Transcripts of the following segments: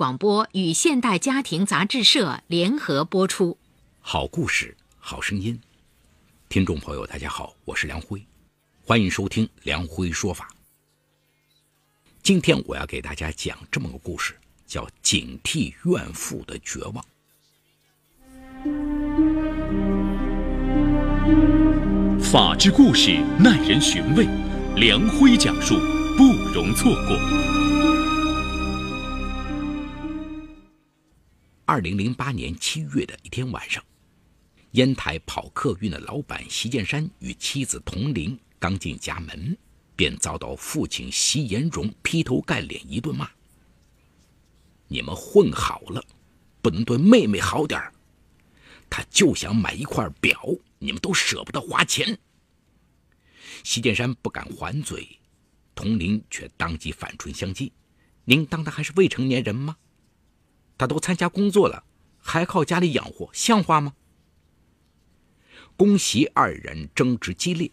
广播与现代家庭杂志社联合播出。好故事，好声音。听众朋友，大家好，我是梁辉，欢迎收听梁辉说法。今天我要给大家讲这么个故事，叫《警惕怨妇的绝望》。法治故事耐人寻味，梁辉讲述不容错过。二零零八年七月的一天晚上，烟台跑客运的老板席建山与妻子童玲刚进家门，便遭到父亲席延荣劈头盖脸一顿骂：“你们混好了，不能对妹妹好点儿。她就想买一块表。”你们都舍不得花钱。席建山不敢还嘴，童玲却当即反唇相讥：“您当他还是未成年人吗？他都参加工作了，还靠家里养活，像话吗？”公席二人争执激烈，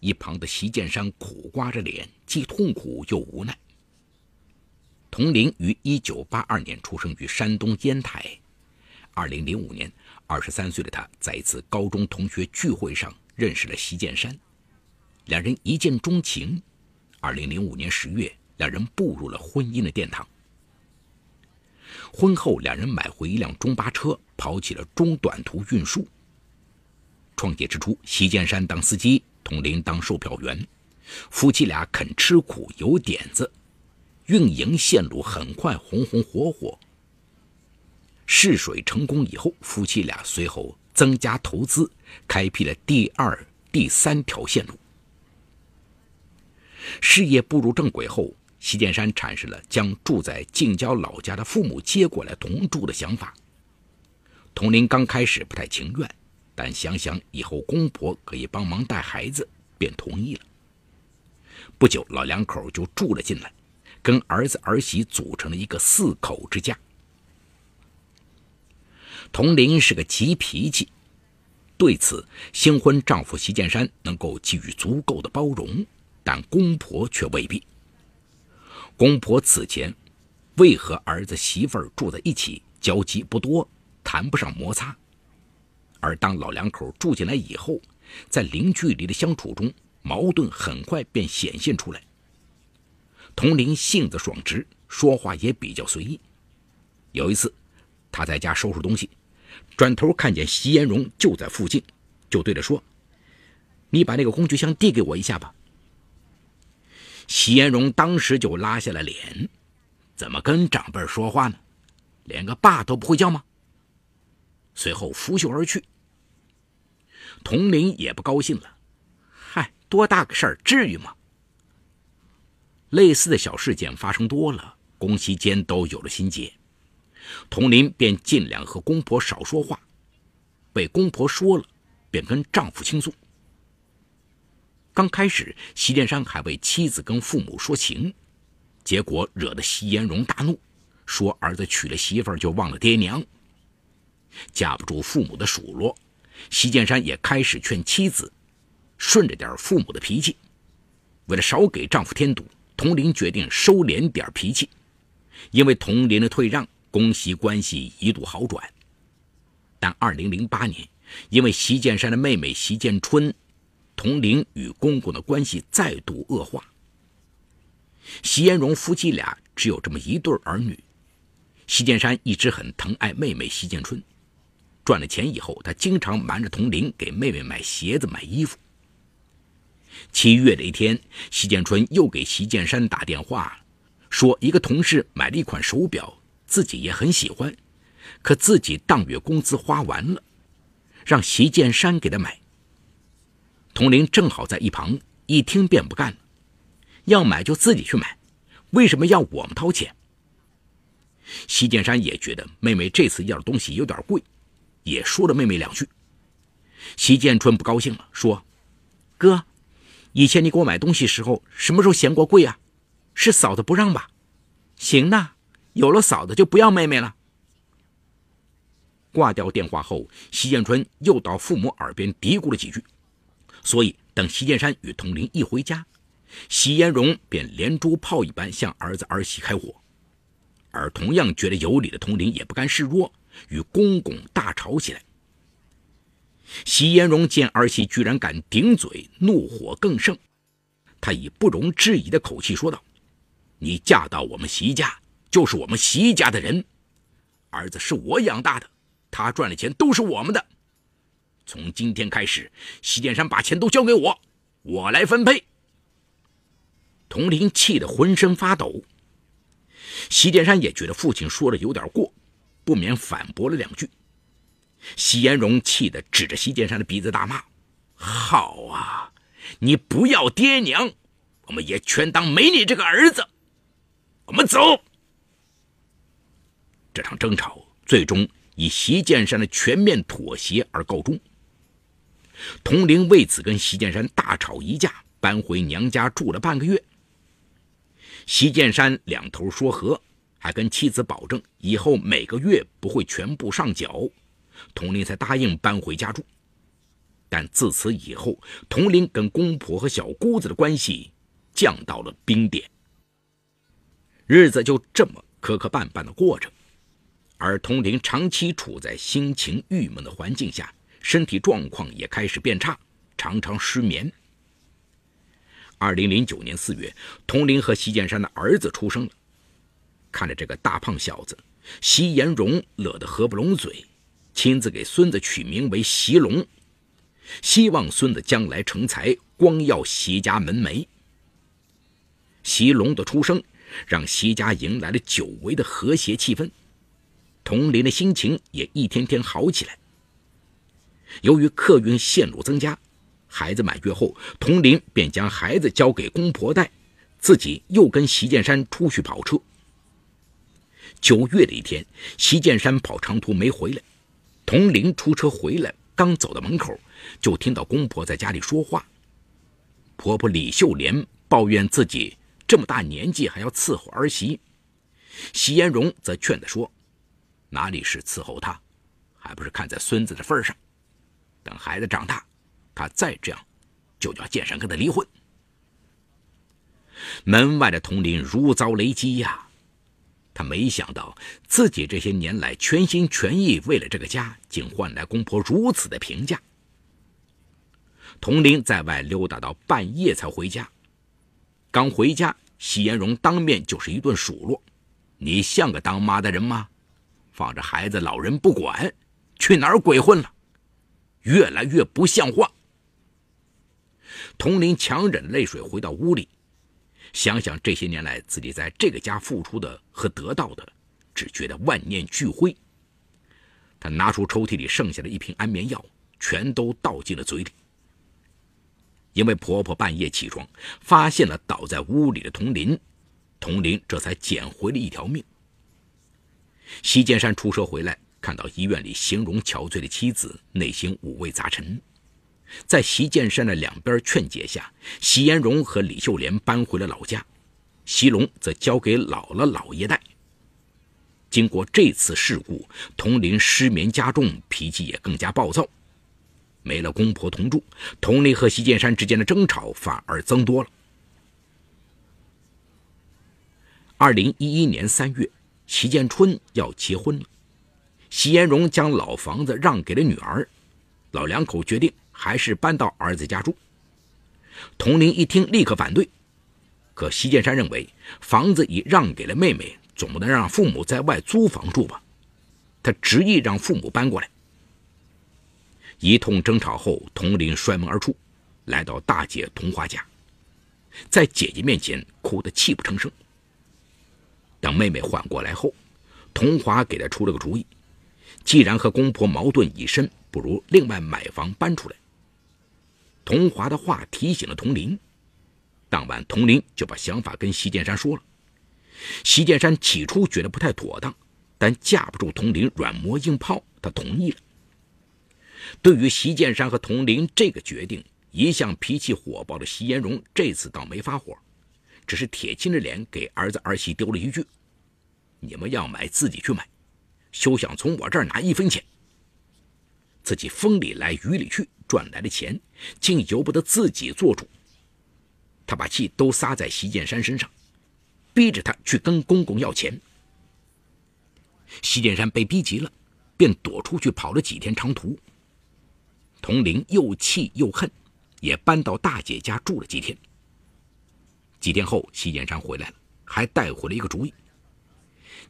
一旁的席建山苦瓜着脸，既痛苦又无奈。童林于一九八二年出生于山东烟台，二零零五年。二十三岁的他在一次高中同学聚会上认识了席建山，两人一见钟情。二零零五年十月，两人步入了婚姻的殿堂。婚后，两人买回一辆中巴车，跑起了中短途运输。创业之初，席建山当司机，童林当售票员，夫妻俩肯吃苦，有点子，运营线路很快红红火火。试水成功以后，夫妻俩随后增加投资，开辟了第二、第三条线路。事业步入正轨后，席建山产生了将住在近郊老家的父母接过来同住的想法。童林刚开始不太情愿，但想想以后公婆可以帮忙带孩子，便同意了。不久，老两口就住了进来，跟儿子儿媳组成了一个四口之家。童林是个急脾气，对此新婚丈夫席建山能够给予足够的包容，但公婆却未必。公婆此前为和儿子媳妇住在一起，交集不多，谈不上摩擦。而当老两口住进来以后，在零距离的相处中，矛盾很快便显现出来。童玲性子爽直，说话也比较随意。有一次，他在家收拾东西。转头看见席延荣就在附近，就对着说：“你把那个工具箱递给我一下吧。”席延荣当时就拉下了脸：“怎么跟长辈说话呢？连个爸都不会叫吗？”随后拂袖而去。童玲也不高兴了：“嗨，多大个事儿，至于吗？”类似的小事件发生多了，公媳间都有了心结。童林便尽量和公婆少说话，被公婆说了，便跟丈夫倾诉。刚开始，席建山还为妻子跟父母说情，结果惹得席延荣大怒，说儿子娶了媳妇就忘了爹娘。架不住父母的数落，席建山也开始劝妻子顺着点父母的脾气。为了少给丈夫添堵，童林决定收敛点脾气，因为童林的退让。公媳关系一度好转，但2008年，因为席建山的妹妹席建春，同龄与公公的关系再度恶化。席延荣夫妻俩只有这么一对儿女，席建山一直很疼爱妹妹席建春，赚了钱以后，他经常瞒着同龄给妹妹买鞋子、买衣服。七月的一天，席建春又给席建山打电话，说一个同事买了一款手表。自己也很喜欢，可自己当月工资花完了，让席建山给他买。童玲正好在一旁，一听便不干了，要买就自己去买，为什么要我们掏钱？席建山也觉得妹妹这次要的东西有点贵，也说了妹妹两句。席建春不高兴了，说：“哥，以前你给我买东西时候，什么时候嫌过贵啊？是嫂子不让吧？行呐。”有了嫂子就不要妹妹了。挂掉电话后，席建春又到父母耳边嘀咕了几句，所以等席建山与童玲一回家，席延荣便连珠炮一般向儿子儿媳开火。而同样觉得有理的佟林也不甘示弱，与公公大吵起来。席延荣见儿媳居然敢顶嘴，怒火更盛。他以不容置疑的口气说道：“你嫁到我们席家，就是我们席家的人。儿子是我养大的，他赚的钱都是我们的。从今天开始，席建山把钱都交给我，我来分配。”佟林气得浑身发抖。席建山也觉得父亲说的有点过，不免反驳了两句。席延荣气得指着席建山的鼻子大骂：“好啊，你不要爹娘，我们也全当没你这个儿子。我们走。”这场争吵最终以席建山的全面妥协而告终。佟玲为此跟席建山大吵一架，搬回娘家住了半个月。席建山两头说和，还跟妻子保证以后每个月不会全部上缴。佟林才答应搬回家住，但自此以后，佟林跟公婆和小姑子的关系降到了冰点，日子就这么磕磕绊绊的过着。而佟林长期处在心情郁闷的环境下，身体状况也开始变差，常常失眠。二零零九年四月，佟林和席建山的儿子出生了，看着这个大胖小子，席延荣乐得合不拢嘴。亲自给孙子取名为席龙，希望孙子将来成才，光耀席家门楣。席龙的出生，让席家迎来了久违的和谐气氛，佟林的心情也一天天好起来。由于客运线路增加，孩子满月后，佟林便将孩子交给公婆带，自己又跟席建山出去跑车。九月的一天，席建山跑长途没回来。佟林出车回来，刚走到门口，就听到公婆在家里说话。婆婆李秀莲抱怨自己这么大年纪还要伺候儿媳，席延荣则劝她说：“哪里是伺候她，还不是看在孙子的份上。等孩子长大，他再这样，就叫剑山跟他离婚。”门外的佟林如遭雷击呀！他没想到自己这些年来全心全意为了这个家，竟换来公婆如此的评价。佟林在外溜达到半夜才回家，刚回家，席延荣当面就是一顿数落：“你像个当妈的人吗？放着孩子老人不管，去哪儿鬼混了？越来越不像话。”童林强忍泪水回到屋里。想想这些年来自己在这个家付出的和得到的，只觉得万念俱灰。他拿出抽屉里剩下的一瓶安眠药，全都倒进了嘴里。因为婆婆半夜起床，发现了倒在屋里的童林，童林这才捡回了一条命。席建山出车回来，看到医院里形容憔悴的妻子，内心五味杂陈。在席建山的两边劝解下，席延荣和李秀莲搬回了老家，席龙则交给姥姥姥爷带。经过这次事故，佟林失眠加重，脾气也更加暴躁。没了公婆同住，佟林和席建山之间的争吵反而增多了。二零一一年三月，席建春要结婚了，席延荣将老房子让给了女儿，老两口决定。还是搬到儿子家住。佟林一听，立刻反对。可席建山认为，房子已让给了妹妹，总不能让父母在外租房住吧？他执意让父母搬过来。一通争吵后，佟林摔门而出，来到大姐佟华家，在姐姐面前哭得泣不成声。等妹妹缓过来后，佟华给他出了个主意：既然和公婆矛盾已深，不如另外买房搬出来。童华的话提醒了童林，当晚童林就把想法跟席建山说了。席建山起初觉得不太妥当，但架不住童林软磨硬泡，他同意了。对于席建山和童林这个决定，一向脾气火爆的席延荣这次倒没发火，只是铁青着脸给儿子儿媳丢了一句：“你们要买自己去买，休想从我这儿拿一分钱。”自己风里来雨里去。赚来的钱，竟由不得自己做主。他把气都撒在席建山身上，逼着他去跟公公要钱。席建山被逼急了，便躲出去跑了几天长途。童玲又气又恨，也搬到大姐家住了几天。几天后，席建山回来了，还带回了一个主意：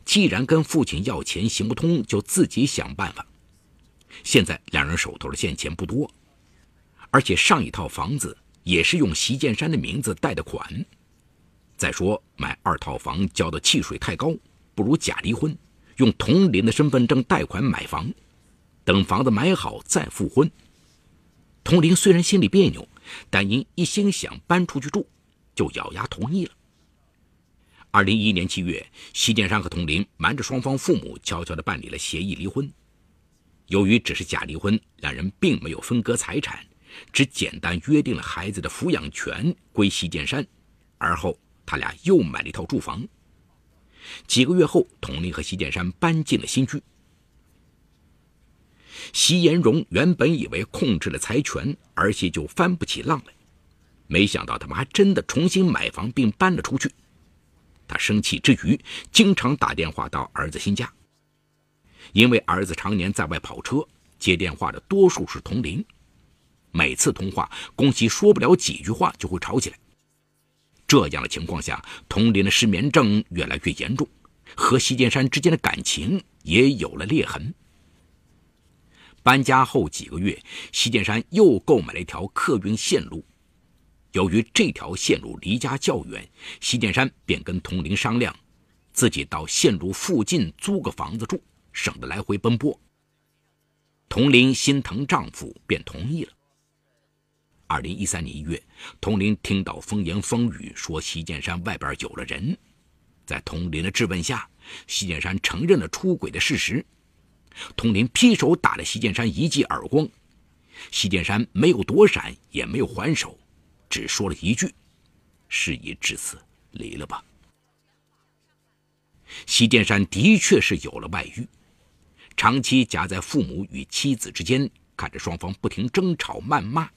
既然跟父亲要钱行不通，就自己想办法。现在两人手头的现钱不多，而且上一套房子也是用席建山的名字贷的款。再说买二套房交的契税太高，不如假离婚，用同林的身份证贷款买房，等房子买好再复婚。童林虽然心里别扭，但因一心想搬出去住，就咬牙同意了。二零一一年七月，席建山和童林瞒着双方父母，悄悄地办理了协议离婚。由于只是假离婚，两人并没有分割财产，只简单约定了孩子的抚养权归席建山，而后。他俩又买了一套住房。几个月后，童林和席建山搬进了新居。席延荣原本以为控制了财权，儿媳就翻不起浪来，没想到他们还真的重新买房并搬了出去。他生气之余，经常打电话到儿子新家。因为儿子常年在外跑车，接电话的多数是童林。每次通话，宫西说不了几句话就会吵起来。这样的情况下，童林的失眠症越来越严重，和席建山之间的感情也有了裂痕。搬家后几个月，席建山又购买了一条客运线路。由于这条线路离家较远，席建山便跟佟林商量，自己到线路附近租个房子住，省得来回奔波。佟林心疼丈夫，便同意了。二零一三年一月，佟林听到风言风语说席建山外边有了人，在佟林的质问下，席建山承认了出轨的事实。佟林劈手打了席建山一记耳光，席建山没有躲闪，也没有还手，只说了一句：“事已至此，离了吧。”席建山的确是有了外遇，长期夹在父母与妻子之间，看着双方不停争吵谩骂。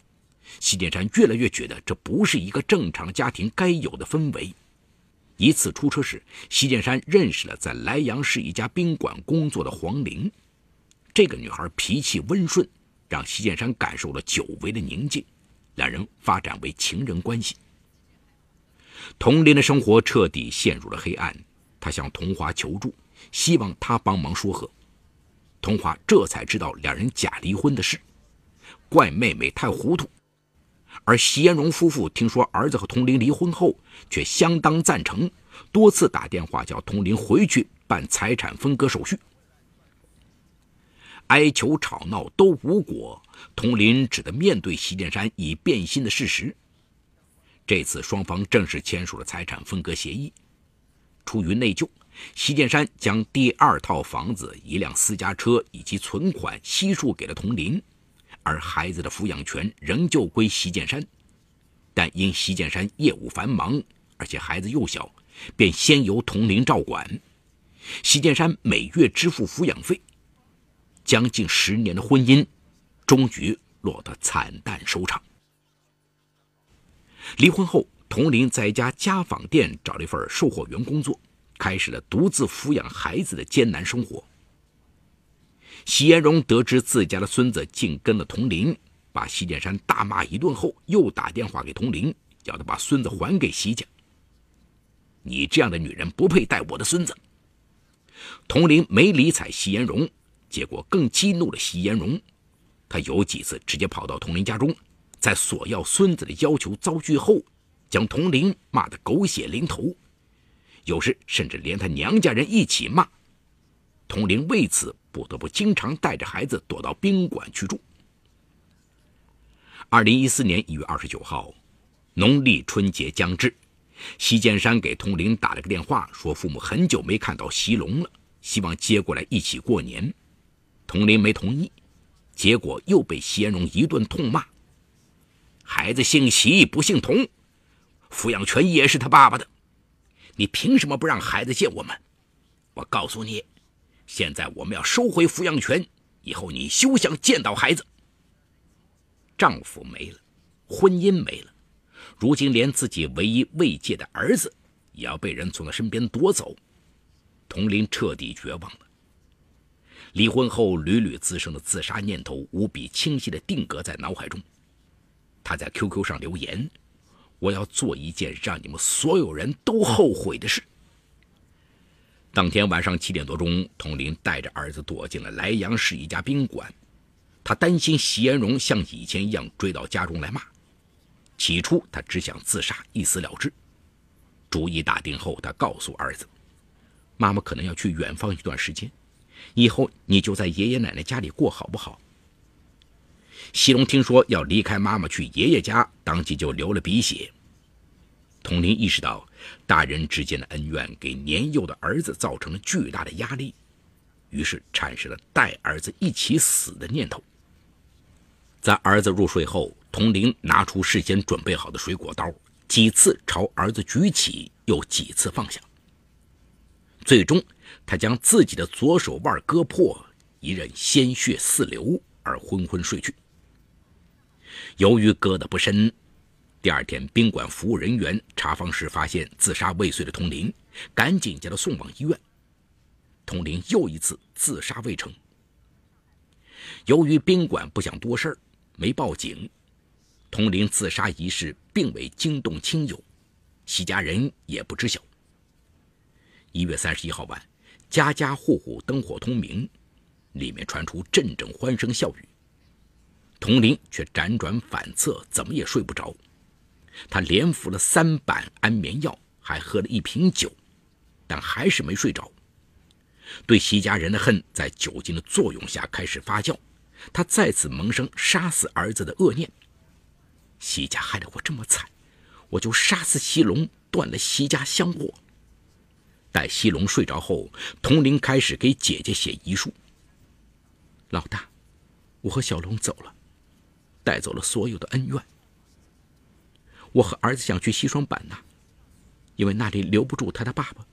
席建山越来越觉得这不是一个正常家庭该有的氛围。一次出车时，席建山认识了在莱阳市一家宾馆工作的黄玲。这个女孩脾气温顺，让席建山感受了久违的宁静。两人发展为情人关系。童林的生活彻底陷入了黑暗，他向童华求助，希望他帮忙说和。童华这才知道两人假离婚的事，怪妹妹太糊涂。而席延荣夫妇听说儿子和童林离婚后，却相当赞成，多次打电话叫童林回去办财产分割手续。哀求吵闹都无果，童林只得面对席建山已变心的事实。这次双方正式签署了财产分割协议。出于内疚，席建山将第二套房子、一辆私家车以及存款悉数给了童林。而孩子的抚养权仍旧归席建山，但因席建山业务繁忙，而且孩子幼小，便先由童林照管。席建山每月支付抚养费，将近十年的婚姻，终于落得惨淡收场。离婚后，童林在一家家纺店找了一份售货员工作，开始了独自抚养孩子的艰难生活。席延荣得知自家的孙子竟跟了童林，把席建山大骂一顿后，又打电话给童林，要他把孙子还给席家。你这样的女人不配带我的孙子。童林没理睬席延荣，结果更激怒了席延荣。他有几次直接跑到童林家中，在索要孙子的要求遭拒后，将童林骂得狗血淋头，有时甚至连他娘家人一起骂。童林为此。不得不经常带着孩子躲到宾馆去住。二零一四年一月二十九号，农历春节将至，席建山给童林打了个电话，说父母很久没看到席龙了，希望接过来一起过年。童林没同意，结果又被席延荣一顿痛骂：“孩子姓席不姓童，抚养权也是他爸爸的，你凭什么不让孩子见我们？我告诉你。”现在我们要收回抚养权，以后你休想见到孩子。丈夫没了，婚姻没了，如今连自己唯一慰藉的儿子，也要被人从他身边夺走。童林彻底绝望了，离婚后屡屡滋生的自杀念头无比清晰地定格在脑海中。他在 QQ 上留言：“我要做一件让你们所有人都后悔的事。”当天晚上七点多钟，童林带着儿子躲进了莱阳市一家宾馆。他担心席延荣像以前一样追到家中来骂。起初，他只想自杀，一死了之。主意打定后，他告诉儿子：“妈妈可能要去远方一段时间，以后你就在爷爷奶奶家里过，好不好？”西龙听说要离开妈妈去爷爷家，当即就流了鼻血。童林意识到，大人之间的恩怨给年幼的儿子造成了巨大的压力，于是产生了带儿子一起死的念头。在儿子入睡后，童林拿出事先准备好的水果刀，几次朝儿子举起，又几次放下。最终，他将自己的左手腕割破，一人鲜血四流，而昏昏睡去。由于割得不深，第二天宾馆服务人员查房时发现自杀未遂的童林，赶紧将他送往医院。童林又一次自杀未成。由于宾馆不想多事没报警，童林自杀一事并未惊动亲友，其家人也不知晓。一月三十一号晚，家家户户灯火通明，里面传出阵阵欢声笑语。童林却辗转反侧，怎么也睡不着。他连服了三板安眠药，还喝了一瓶酒，但还是没睡着。对席家人的恨在酒精的作用下开始发酵。他再次萌生杀死儿子的恶念。西家害得我这么惨，我就杀死西龙，断了西家香火。待西龙睡着后，童林开始给姐姐写遗书。老大，我和小龙走了，带走了所有的恩怨。我和儿子想去西双版纳，因为那里留不住他的爸爸。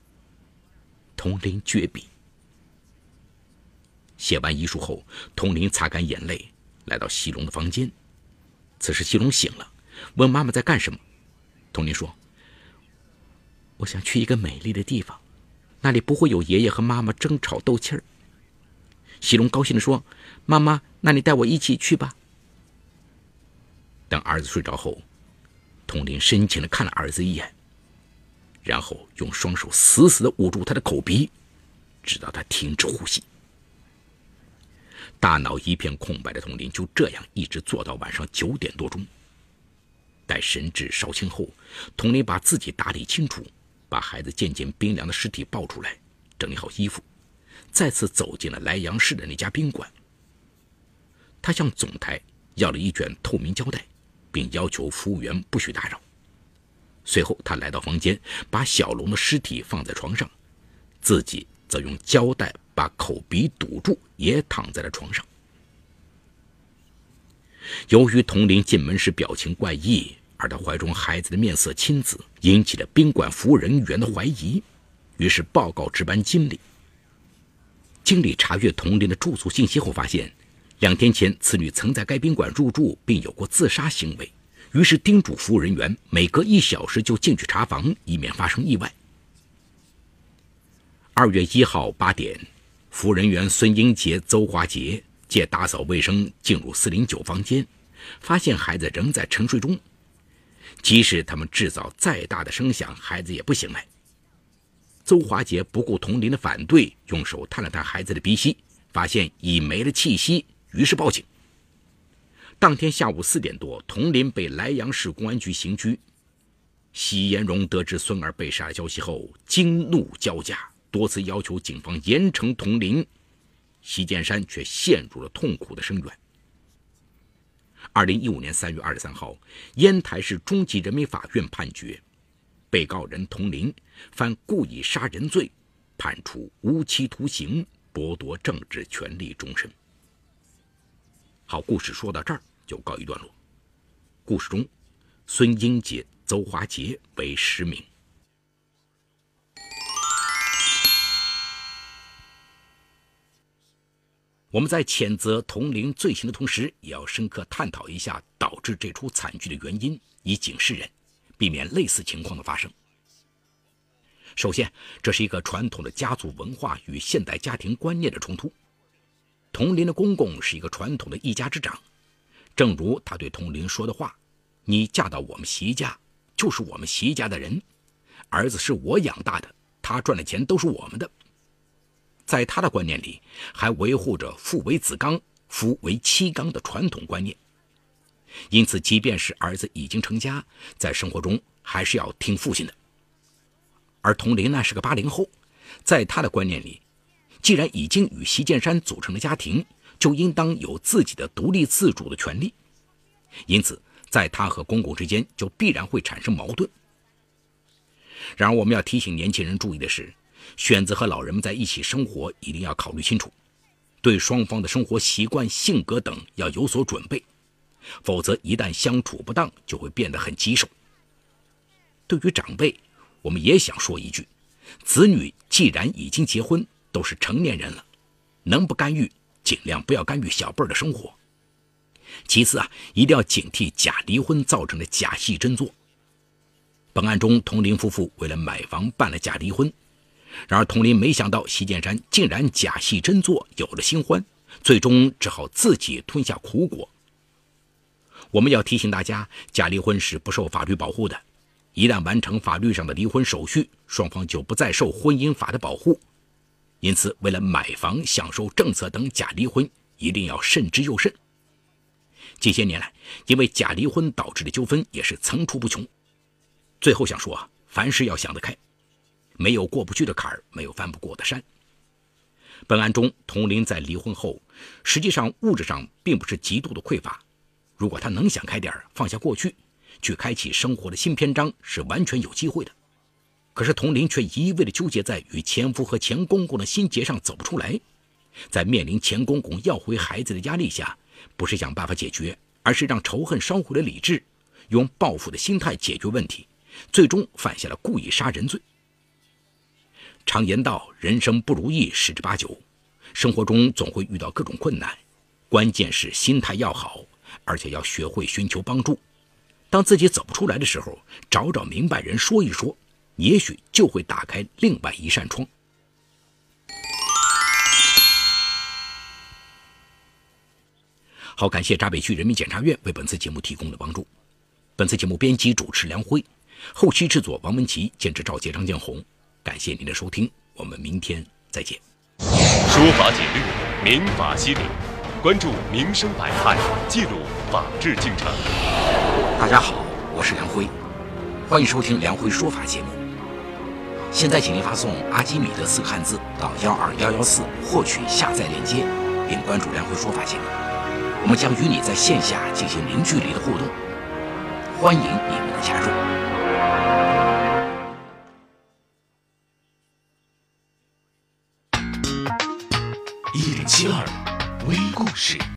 童林绝笔。写完遗书后，童林擦干眼泪，来到西龙的房间。此时，西龙醒了，问妈妈在干什么。童林说：“我想去一个美丽的地方，那里不会有爷爷和妈妈争吵斗气儿。”西龙高兴地说：“妈妈，那你带我一起去吧。”等儿子睡着后，童林深情地看了儿子一眼，然后用双手死死地捂住他的口鼻，直到他停止呼吸。大脑一片空白的童林就这样一直坐到晚上九点多钟。待神志稍清后，童林把自己打理清楚，把孩子渐渐冰凉的尸体抱出来，整理好衣服，再次走进了莱阳市的那家宾馆。他向总台要了一卷透明胶带，并要求服务员不许打扰。随后，他来到房间，把小龙的尸体放在床上，自己则用胶带。把口鼻堵住，也躺在了床上。由于童林进门时表情怪异，而他怀中孩子的面色青紫，引起了宾馆服务人员的怀疑，于是报告值班经理。经理查阅童林的住宿信息后，发现两天前此女曾在该宾馆入住，并有过自杀行为，于是叮嘱服务人员每隔一小时就进去查房，以免发生意外。二月一号八点。服务人员孙英杰、邹华杰借打扫卫生进入四零九房间，发现孩子仍在沉睡中。即使他们制造再大的声响，孩子也不醒来。邹华杰不顾童林的反对，用手探了探孩子的鼻息，发现已没了气息，于是报警。当天下午四点多，童林被莱阳市公安局刑拘。席延荣得知孙儿被杀的消息后，惊怒交加。多次要求警方严惩童林，席建山却陷入了痛苦的深渊。二零一五年三月二十三号，烟台市中级人民法院判决，被告人童林犯故意杀人罪，判处无期徒刑，剥夺政治权利终身。好，故事说到这儿就告一段落。故事中，孙英杰、邹华杰为实名。我们在谴责童林罪行的同时，也要深刻探讨一下导致这出惨剧的原因，以警示人，避免类似情况的发生。首先，这是一个传统的家族文化与现代家庭观念的冲突。佟林的公公是一个传统的一家之长，正如他对佟林说的话：“你嫁到我们席家，就是我们席家的人，儿子是我养大的，他赚的钱都是我们的。”在他的观念里，还维护着父为子纲、夫为妻纲的传统观念。因此，即便是儿子已经成家，在生活中还是要听父亲的。而佟林呢是个八零后，在他的观念里，既然已经与席建山组成了家庭，就应当有自己的独立自主的权利。因此，在他和公公之间就必然会产生矛盾。然而，我们要提醒年轻人注意的是，选择和老人们在一起生活，一定要考虑清楚，对双方的生活习惯、性格等要有所准备。否则，一旦相处不当，就会变得很棘手。对于长辈，我们也想说一句：子女既然已经结婚，都是成年人了，能不干预，尽量不要干预小辈儿的生活。其次啊，一定要警惕假离婚造成的假戏真做。本案中，佟林夫妇为了买房办了假离婚，然而佟林没想到席建山竟然假戏真做，有了新欢，最终只好自己吞下苦果。我们要提醒大家，假离婚是不受法律保护的。一旦完成法律上的离婚手续，双方就不再受婚姻法的保护。因此，为了买房、享受政策等假离婚，一定要慎之又慎。近些年来，因为假离婚导致的纠纷也是层出不穷。最后想说啊，凡事要想得开，没有过不去的坎儿，没有翻不过的山。本案中，佟林在离婚后，实际上物质上并不是极度的匮乏。如果他能想开点儿放下过去，去开启生活的新篇章，是完全有机会的。可是佟林却一味的纠结在与前夫和前公公的心结上走不出来，在面临前公公要回孩子的压力下，不是想办法解决，而是让仇恨烧毁了理智，用报复的心态解决问题，最终犯下了故意杀人罪。常言道，人生不如意十之八九，生活中总会遇到各种困难，关键是心态要好。而且要学会寻求帮助，当自己走不出来的时候，找找明白人说一说，也许就会打开另外一扇窗。好，感谢闸北区人民检察院为本次节目提供的帮助。本次节目编辑主持梁辉，后期制作王文琪，监制赵杰、张建红。感谢您的收听，我们明天再见。说法解律，民法析理。关注民生百态，记录法治进程。大家好，我是梁辉，欢迎收听梁辉说法节目。现在，请您发送“阿基米德”四个汉字到幺二幺幺四获取下载链接，并关注梁辉说法节目。我们将与你在线下进行零距离的互动，欢迎你们的加入。第二。微故事。